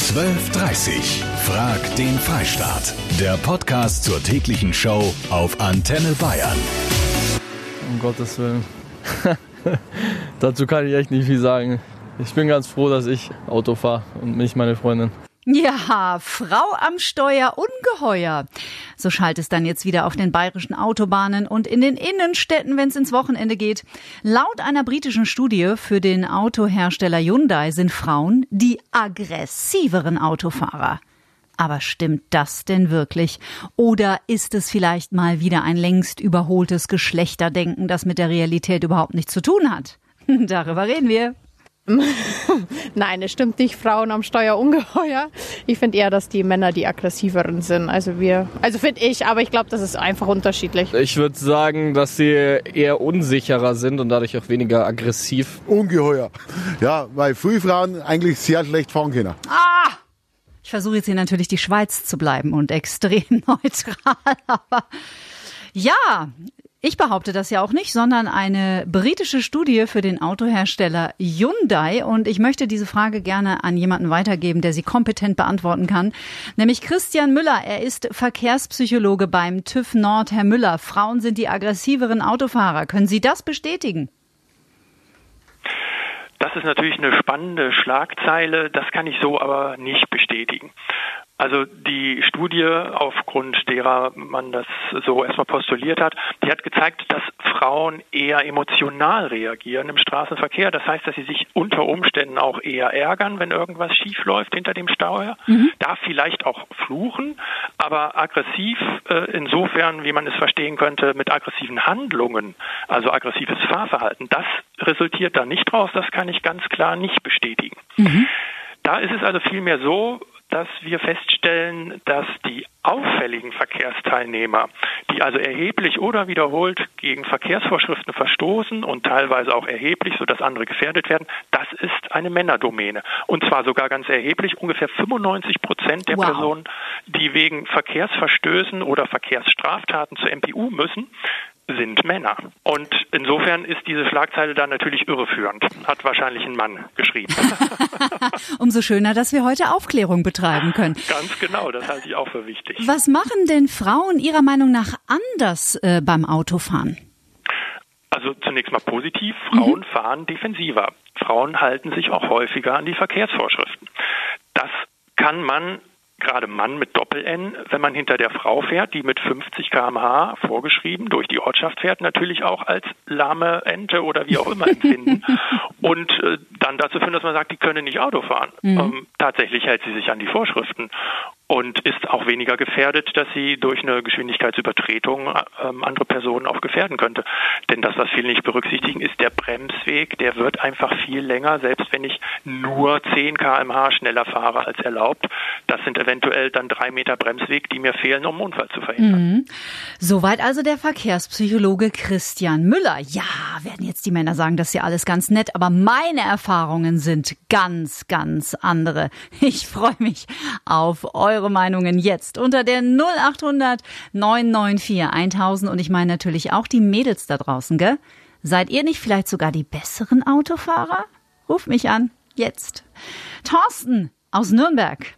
1230. Frag den Freistaat. Der Podcast zur täglichen Show auf Antenne Bayern. Um Gottes Willen. Dazu kann ich echt nicht viel sagen. Ich bin ganz froh, dass ich Auto fahre und nicht meine Freundin. Ja, Frau am Steuer, ungeheuer. So schallt es dann jetzt wieder auf den bayerischen Autobahnen und in den Innenstädten, wenn es ins Wochenende geht. Laut einer britischen Studie für den Autohersteller Hyundai sind Frauen die aggressiveren Autofahrer. Aber stimmt das denn wirklich? Oder ist es vielleicht mal wieder ein längst überholtes Geschlechterdenken, das mit der Realität überhaupt nichts zu tun hat? Darüber reden wir. Nein, es stimmt nicht. Frauen am Steuer ungeheuer. Ich finde eher, dass die Männer die aggressiveren sind. Also wir, also finde ich, aber ich glaube, das ist einfach unterschiedlich. Ich würde sagen, dass sie eher unsicherer sind und dadurch auch weniger aggressiv. Ungeheuer. Ja, weil Frühfrauen eigentlich sehr schlecht fahren können. Ah! Ich versuche jetzt hier natürlich die Schweiz zu bleiben und extrem neutral, aber ja, ich behaupte das ja auch nicht, sondern eine britische Studie für den Autohersteller Hyundai. Und ich möchte diese Frage gerne an jemanden weitergeben, der sie kompetent beantworten kann. Nämlich Christian Müller. Er ist Verkehrspsychologe beim TÜV Nord. Herr Müller, Frauen sind die aggressiveren Autofahrer. Können Sie das bestätigen? Das ist natürlich eine spannende Schlagzeile. Das kann ich so aber nicht bestätigen. Also die Studie, aufgrund derer man das so erstmal postuliert hat, die hat gezeigt, dass Frauen eher emotional reagieren im Straßenverkehr. Das heißt, dass sie sich unter Umständen auch eher ärgern, wenn irgendwas schief läuft hinter dem Steuer. Mhm. Da vielleicht auch fluchen, aber aggressiv äh, insofern, wie man es verstehen könnte, mit aggressiven Handlungen, also aggressives Fahrverhalten, das resultiert da nicht raus. Das kann ich ganz klar nicht bestätigen. Mhm. Da ist es also vielmehr so, dass wir feststellen, dass die auffälligen Verkehrsteilnehmer, die also erheblich oder wiederholt gegen Verkehrsvorschriften verstoßen und teilweise auch erheblich, sodass andere gefährdet werden, das ist eine Männerdomäne. Und zwar sogar ganz erheblich, ungefähr 95 Prozent der wow. Personen, die wegen Verkehrsverstößen oder Verkehrsstraftaten zur MPU müssen, sind Männer. Und insofern ist diese Schlagzeile da natürlich irreführend. Hat wahrscheinlich ein Mann geschrieben. Umso schöner, dass wir heute Aufklärung betreiben können. Ganz genau, das halte ich auch für wichtig. Was machen denn Frauen Ihrer Meinung nach anders äh, beim Autofahren? Also zunächst mal positiv, Frauen mhm. fahren defensiver. Frauen halten sich auch häufiger an die Verkehrsvorschriften. Das kann man gerade Mann mit Doppel-N, wenn man hinter der Frau fährt, die mit 50 km/h vorgeschrieben durch die Ortschaft fährt, natürlich auch als lahme Ente oder wie auch immer empfinden. und äh, dann dazu führen, dass man sagt, die können nicht Auto fahren. Mhm. Ähm, tatsächlich hält sie sich an die Vorschriften und ist auch weniger gefährdet, dass sie durch eine Geschwindigkeitsübertretung ähm, andere Personen auch gefährden könnte. Denn das, was viele nicht berücksichtigen, ist der Bremsweg, der wird einfach viel länger, selbst wenn ich nur 10 kmh schneller fahre als erlaubt. Das sind eventuell dann drei Meter Bremsweg, die mir fehlen, um einen Unfall zu verhindern. Mhm. Soweit also der Verkehrspsychologe Christian Müller. Ja, werden jetzt die Männer sagen, das ist ja alles ganz nett, aber meine Erfahrungen sind ganz, ganz andere. Ich freue mich auf eure eure Meinungen jetzt unter der 0800 994 1000 und ich meine natürlich auch die Mädels da draußen, gell? Seid ihr nicht vielleicht sogar die besseren Autofahrer? Ruf mich an, jetzt. Thorsten aus Nürnberg.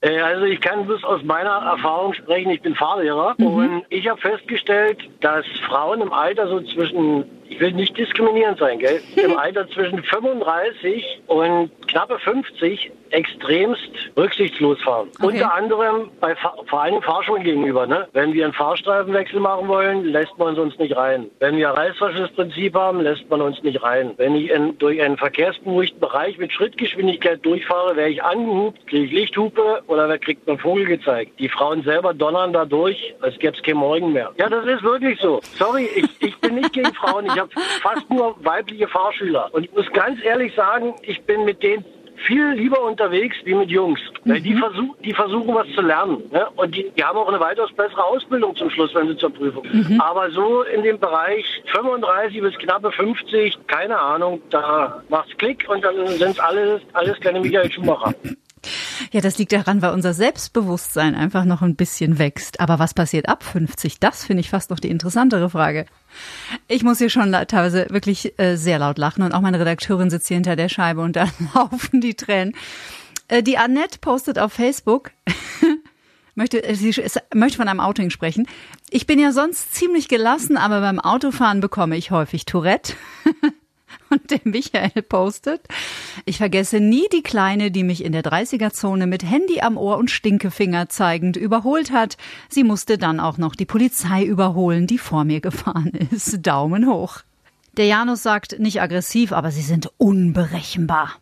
Äh, also ich kann bloß aus meiner Erfahrung sprechen, ich bin Fahrlehrer mhm. und ich habe festgestellt, dass Frauen im Alter so zwischen ich will nicht diskriminierend sein, gell? Im Alter zwischen 35 und knappe 50 extremst rücksichtslos fahren. Okay. Unter anderem bei vor allem Fahrschulen gegenüber. Ne? Wenn wir einen Fahrstreifenwechsel machen wollen, lässt man uns nicht rein. Wenn wir Reißverschlussprinzip haben, lässt man uns nicht rein. Wenn ich in, durch einen verkehrsberuhigten Bereich mit Schrittgeschwindigkeit durchfahre, werde ich angehupt, kriege ich Lichthupe oder wer kriegt man Vogel gezeigt. Die Frauen selber donnern da durch, als gäbe es kein Morgen mehr. Ja, das ist wirklich so. Sorry, ich, ich bin nicht gegen Frauen. Ich habe fast nur weibliche Fahrschüler. Und ich muss ganz ehrlich sagen, ich bin mit denen viel lieber unterwegs wie mit Jungs. Mhm. Die, versuch, die versuchen was zu lernen. Ne? Und die, die haben auch eine weitaus bessere Ausbildung zum Schluss, wenn sie zur Prüfung. Mhm. Aber so in dem Bereich 35 bis knappe 50, keine Ahnung, da macht's Klick und dann sind es alles, alles kleine Michael Schumacher. Ja, das liegt daran, weil unser Selbstbewusstsein einfach noch ein bisschen wächst. Aber was passiert ab 50? Das finde ich fast noch die interessantere Frage. Ich muss hier schon teilweise wirklich äh, sehr laut lachen und auch meine Redakteurin sitzt hier hinter der Scheibe und da laufen die Tränen. Äh, die Annette postet auf Facebook, möchte, äh, sie möchte von einem Outing sprechen. Ich bin ja sonst ziemlich gelassen, aber beim Autofahren bekomme ich häufig Tourette. Und der Michael postet, ich vergesse nie die Kleine, die mich in der 30er-Zone mit Handy am Ohr und Stinkefinger zeigend überholt hat. Sie musste dann auch noch die Polizei überholen, die vor mir gefahren ist. Daumen hoch. Der Janus sagt, nicht aggressiv, aber sie sind unberechenbar.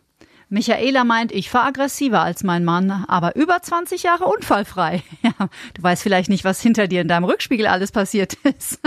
Michaela meint, ich fahre aggressiver als mein Mann, aber über 20 Jahre unfallfrei. Ja, du weißt vielleicht nicht, was hinter dir in deinem Rückspiegel alles passiert ist.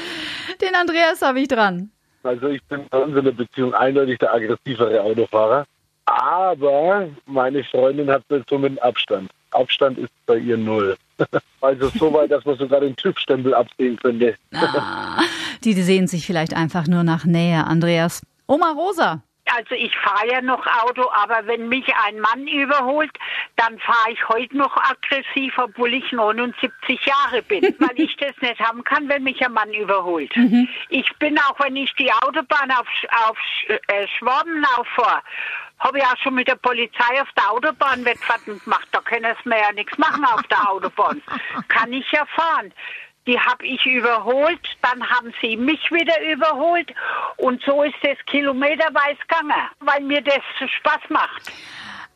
Den Andreas habe ich dran. Also ich bin in so einer Beziehung eindeutig der aggressivere Autofahrer. Aber meine Freundin hat so mit Abstand. Abstand ist bei ihr null. Also so weit, dass man sogar den TÜV-Stempel absehen könnte. Ah, die sehen sich vielleicht einfach nur nach Nähe, Andreas. Oma Rosa, also ich fahre ja noch Auto, aber wenn mich ein Mann überholt, dann fahre ich heute noch aggressiv, obwohl ich 79 Jahre bin, weil ich das nicht haben kann, wenn mich ein Mann überholt. Mhm. Ich bin auch, wenn ich die Autobahn auf, auf äh, Schwabenlauf fahre, habe ich auch schon mit der Polizei auf der Autobahn Wettfahrten gemacht. Da können sie mir ja nichts machen auf der Autobahn. Kann ich ja fahren die habe ich überholt, dann haben sie mich wieder überholt und so ist es kilometerweise gegangen, weil mir das Spaß macht.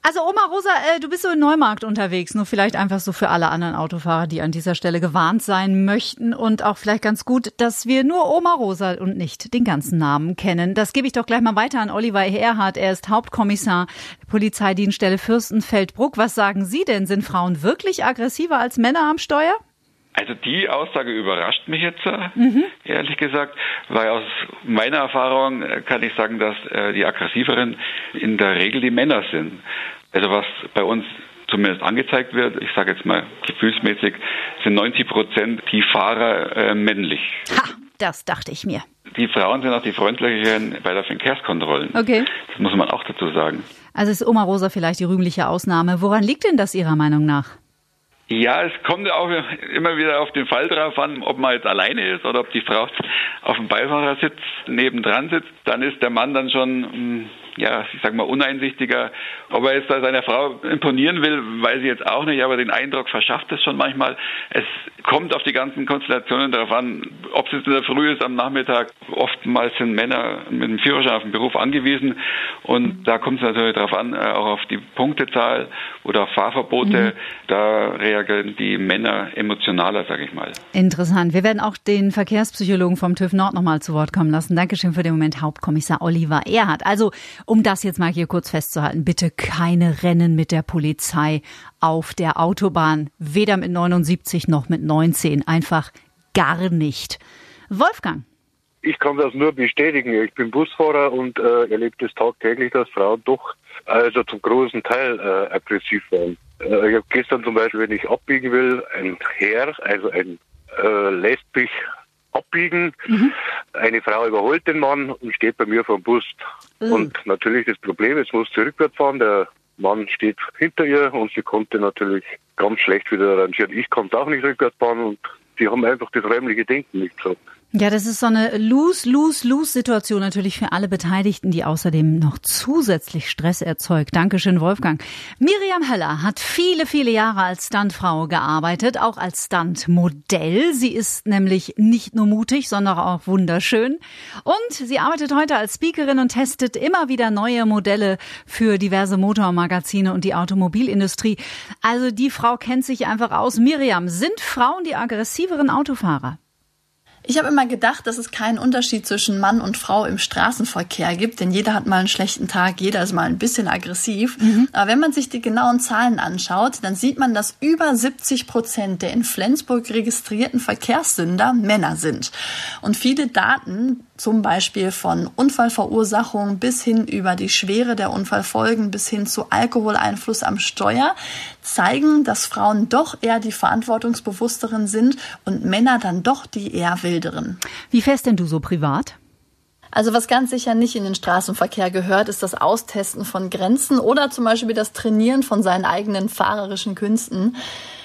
Also Oma Rosa, äh, du bist so in Neumarkt unterwegs, nur vielleicht einfach so für alle anderen Autofahrer, die an dieser Stelle gewarnt sein möchten und auch vielleicht ganz gut, dass wir nur Oma Rosa und nicht den ganzen Namen kennen. Das gebe ich doch gleich mal weiter an Oliver Erhardt. Er ist Hauptkommissar Polizeidienststelle Fürstenfeldbruck. Was sagen Sie denn? Sind Frauen wirklich aggressiver als Männer am Steuer? Also die Aussage überrascht mich jetzt, mhm. ehrlich gesagt, weil aus meiner Erfahrung äh, kann ich sagen, dass äh, die aggressiveren in der Regel die Männer sind. Also was bei uns zumindest angezeigt wird, ich sage jetzt mal gefühlsmäßig, sind 90 Prozent die Fahrer äh, männlich. Ha, das dachte ich mir. Die Frauen sind auch die freundlicheren bei der Verkehrskontrollen. Okay. Das muss man auch dazu sagen. Also ist Oma Rosa vielleicht die rühmliche Ausnahme. Woran liegt denn das Ihrer Meinung nach? Ja, es kommt auch immer wieder auf den Fall drauf an, ob man jetzt alleine ist oder ob die Frau auf dem Beifahrersitz nebendran sitzt. Dann ist der Mann dann schon hm, ja, ich sag mal, uneinsichtiger. Ob er jetzt da seiner Frau imponieren will, weiß ich jetzt auch nicht, aber den Eindruck verschafft es schon manchmal. Es kommt auf die ganzen Konstellationen darauf an, ob es jetzt in der Früh ist, am Nachmittag. Oftmals sind Männer mit dem Führerschein auf den Beruf angewiesen und da kommt es natürlich darauf an, äh, auch auf die Punktezahl oder auf Fahrverbote. Mhm. Da reagieren die Männer emotionaler, sage ich mal. Interessant. Wir werden auch den Verkehrspsychologen vom TÜV Nord nochmal zu Wort kommen lassen. Dankeschön für den Moment, Hauptkommissar Oliver Erhardt. Also um das jetzt mal hier kurz festzuhalten, bitte keine Rennen mit der Polizei auf der Autobahn, weder mit 79 noch mit 19, einfach gar nicht. Wolfgang. Ich kann das nur bestätigen. Ich bin Busfahrer und äh, erlebe das tagtäglich, dass Frauen doch also zum großen Teil äh, aggressiv waren. Äh, ich habe gestern zum Beispiel, wenn ich abbiegen will, ein Herr, also ein äh, mich abbiegen. Mhm. Eine Frau überholt den Mann und steht bei mir vom Bus. Mhm. Und natürlich das Problem, jetzt muss sie rückwärts fahren. Der Mann steht hinter ihr und sie konnte natürlich ganz schlecht wieder arrangieren. Ich konnte auch nicht rückwärts fahren und sie haben einfach das räumliche Denken nicht gehabt. Ja, das ist so eine Lose-Lose-Lose-Situation natürlich für alle Beteiligten, die außerdem noch zusätzlich Stress erzeugt. Dankeschön, Wolfgang. Miriam Heller hat viele, viele Jahre als Stuntfrau gearbeitet, auch als Stuntmodell. Sie ist nämlich nicht nur mutig, sondern auch wunderschön. Und sie arbeitet heute als Speakerin und testet immer wieder neue Modelle für diverse Motormagazine und die Automobilindustrie. Also die Frau kennt sich einfach aus. Miriam, sind Frauen die aggressiveren Autofahrer? Ich habe immer gedacht, dass es keinen Unterschied zwischen Mann und Frau im Straßenverkehr gibt, denn jeder hat mal einen schlechten Tag, jeder ist mal ein bisschen aggressiv. Mhm. Aber wenn man sich die genauen Zahlen anschaut, dann sieht man, dass über 70 Prozent der in Flensburg registrierten Verkehrssünder Männer sind. Und viele Daten zum Beispiel von Unfallverursachung bis hin über die Schwere der Unfallfolgen bis hin zu Alkoholeinfluss am Steuer, zeigen, dass Frauen doch eher die verantwortungsbewussteren sind und Männer dann doch die eher wilderen. Wie fährst denn du so privat? Also was ganz sicher nicht in den Straßenverkehr gehört, ist das Austesten von Grenzen oder zum Beispiel das Trainieren von seinen eigenen fahrerischen Künsten.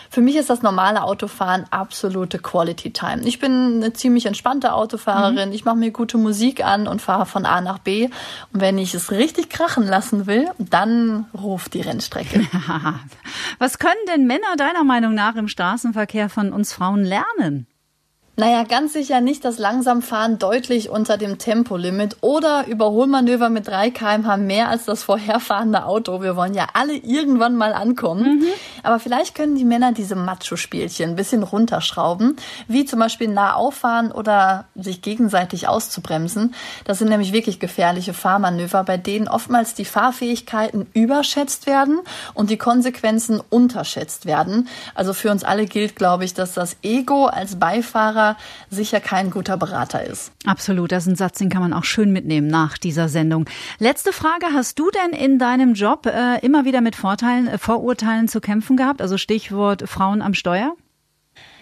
Für mich ist das normale Autofahren absolute Quality Time. Ich bin eine ziemlich entspannte Autofahrerin. Mhm. Ich mache mir gute Musik an und fahre von A nach B. Und wenn ich es richtig krachen lassen will, dann ruft die Rennstrecke. Was können denn Männer deiner Meinung nach im Straßenverkehr von uns Frauen lernen? Naja, ganz sicher nicht das Langsamfahren deutlich unter dem Tempolimit oder Überholmanöver mit 3 kmh mehr als das vorherfahrende Auto. Wir wollen ja alle irgendwann mal ankommen. Mhm. Aber vielleicht können die Männer diese Macho-Spielchen ein bisschen runterschrauben, wie zum Beispiel nah auffahren oder sich gegenseitig auszubremsen. Das sind nämlich wirklich gefährliche Fahrmanöver, bei denen oftmals die Fahrfähigkeiten überschätzt werden und die Konsequenzen unterschätzt werden. Also für uns alle gilt, glaube ich, dass das Ego als Beifahrer sicher kein guter Berater ist. Absolut, das ist ein Satz, den kann man auch schön mitnehmen nach dieser Sendung. Letzte Frage, hast du denn in deinem Job äh, immer wieder mit Vorteilen, äh, Vorurteilen zu kämpfen gehabt? Also Stichwort Frauen am Steuer?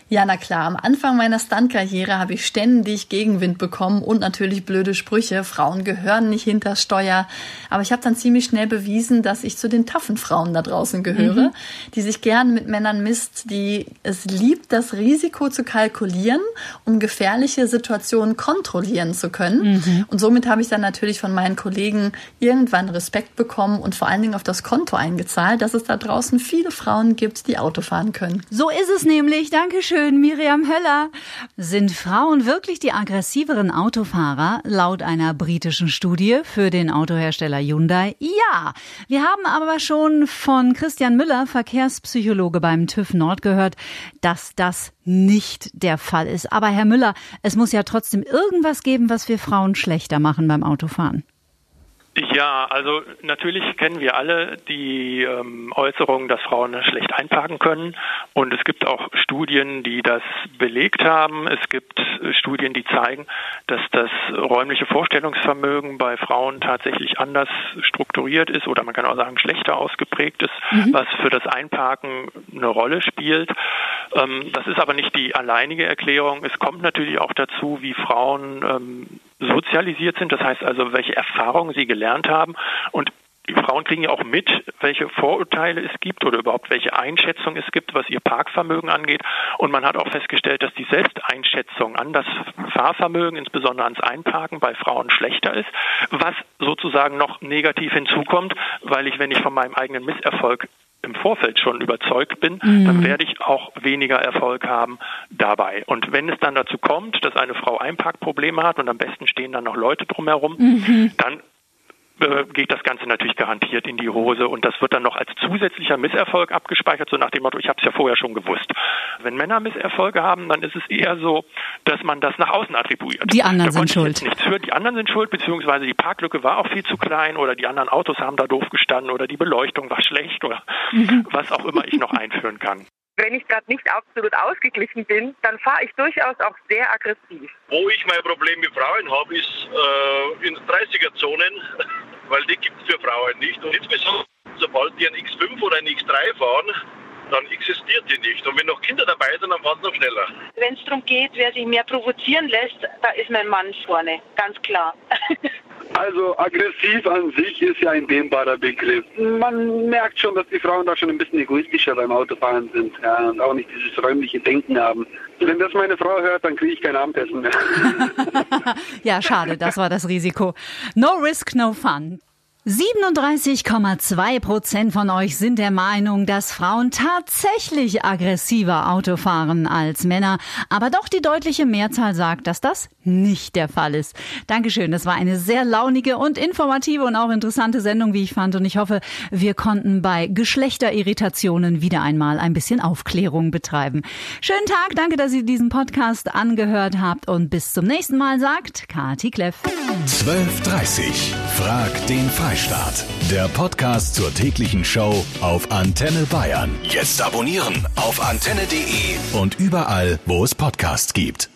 Ja, na klar. Am Anfang meiner Stuntkarriere habe ich ständig Gegenwind bekommen und natürlich blöde Sprüche. Frauen gehören nicht hinter Steuer. Aber ich habe dann ziemlich schnell bewiesen, dass ich zu den taffen Frauen da draußen gehöre, mhm. die sich gern mit Männern misst, die es liebt, das Risiko zu kalkulieren, um gefährliche Situationen kontrollieren zu können. Mhm. Und somit habe ich dann natürlich von meinen Kollegen irgendwann Respekt bekommen und vor allen Dingen auf das Konto eingezahlt, dass es da draußen viele Frauen gibt, die Auto fahren können. So ist es nämlich. Dankeschön schön, Miriam Höller. Sind Frauen wirklich die aggressiveren Autofahrer laut einer britischen Studie für den Autohersteller Hyundai? Ja. Wir haben aber schon von Christian Müller, Verkehrspsychologe beim TÜV Nord gehört, dass das nicht der Fall ist. Aber Herr Müller, es muss ja trotzdem irgendwas geben, was wir Frauen schlechter machen beim Autofahren. Ja, also natürlich kennen wir alle die ähm, Äußerung, dass Frauen schlecht einparken können. Und es gibt auch Studien, die das belegt haben. Es gibt äh, Studien, die zeigen, dass das räumliche Vorstellungsvermögen bei Frauen tatsächlich anders strukturiert ist oder man kann auch sagen schlechter ausgeprägt ist, mhm. was für das Einparken eine Rolle spielt. Ähm, das ist aber nicht die alleinige Erklärung. Es kommt natürlich auch dazu, wie Frauen ähm, sozialisiert sind, das heißt also, welche Erfahrungen sie gelernt haben und die Frauen kriegen ja auch mit, welche Vorurteile es gibt oder überhaupt welche Einschätzung es gibt, was ihr Parkvermögen angeht. Und man hat auch festgestellt, dass die Selbsteinschätzung an das Fahrvermögen, insbesondere ans Einparken, bei Frauen schlechter ist, was sozusagen noch negativ hinzukommt, weil ich, wenn ich von meinem eigenen Misserfolg im Vorfeld schon überzeugt bin, mhm. dann werde ich auch weniger Erfolg haben dabei. Und wenn es dann dazu kommt, dass eine Frau Einparkprobleme hat und am besten stehen dann noch Leute drumherum, mhm. dann äh, geht das Ganze natürlich garantiert in die Hose und das wird dann noch als zusätzlicher Misserfolg abgespeichert, so nach dem Motto, ich habe es ja vorher schon gewusst. Wenn Männer Misserfolge haben, dann ist es eher so, dass man das nach außen attribuiert. Die anderen sind schuld. Nichts für. Die anderen sind schuld, beziehungsweise die Parklücke war auch viel zu klein oder die anderen Autos haben da doof gestanden oder die Beleuchtung war schlecht oder mhm. was auch immer ich noch einführen kann. Wenn ich gerade nicht absolut ausgeglichen bin, dann fahre ich durchaus auch sehr aggressiv. Wo ich mein Problem mit Frauen habe, ist äh, in 30er-Zonen, weil die gibt es für Frauen nicht. Und insbesondere, sobald die ein X5 oder ein X3 fahren, dann existiert die nicht. Und wenn noch Kinder dabei sind, dann fahren sie noch schneller. Wenn es darum geht, wer sich mehr provozieren lässt, da ist mein Mann vorne, ganz klar. Also aggressiv an sich ist ja ein dehnbarer Begriff. Man merkt schon, dass die Frauen da schon ein bisschen egoistischer beim Autofahren sind ja, und auch nicht dieses räumliche Denken haben. Wenn das meine Frau hört, dann kriege ich kein Abendessen mehr. ja, schade, das war das Risiko. No risk, no fun. 37,2 Prozent von euch sind der Meinung, dass Frauen tatsächlich aggressiver Auto fahren als Männer. Aber doch die deutliche Mehrzahl sagt, dass das nicht der Fall ist. Dankeschön. Das war eine sehr launige und informative und auch interessante Sendung, wie ich fand. Und ich hoffe, wir konnten bei Geschlechterirritationen wieder einmal ein bisschen Aufklärung betreiben. Schönen Tag. Danke, dass ihr diesen Podcast angehört habt. Und bis zum nächsten Mal, sagt Kati Kleff. 12.30 Frag den Fall. Freistaat. Der Podcast zur täglichen Show auf Antenne Bayern. Jetzt abonnieren auf antenne.de und überall, wo es Podcasts gibt.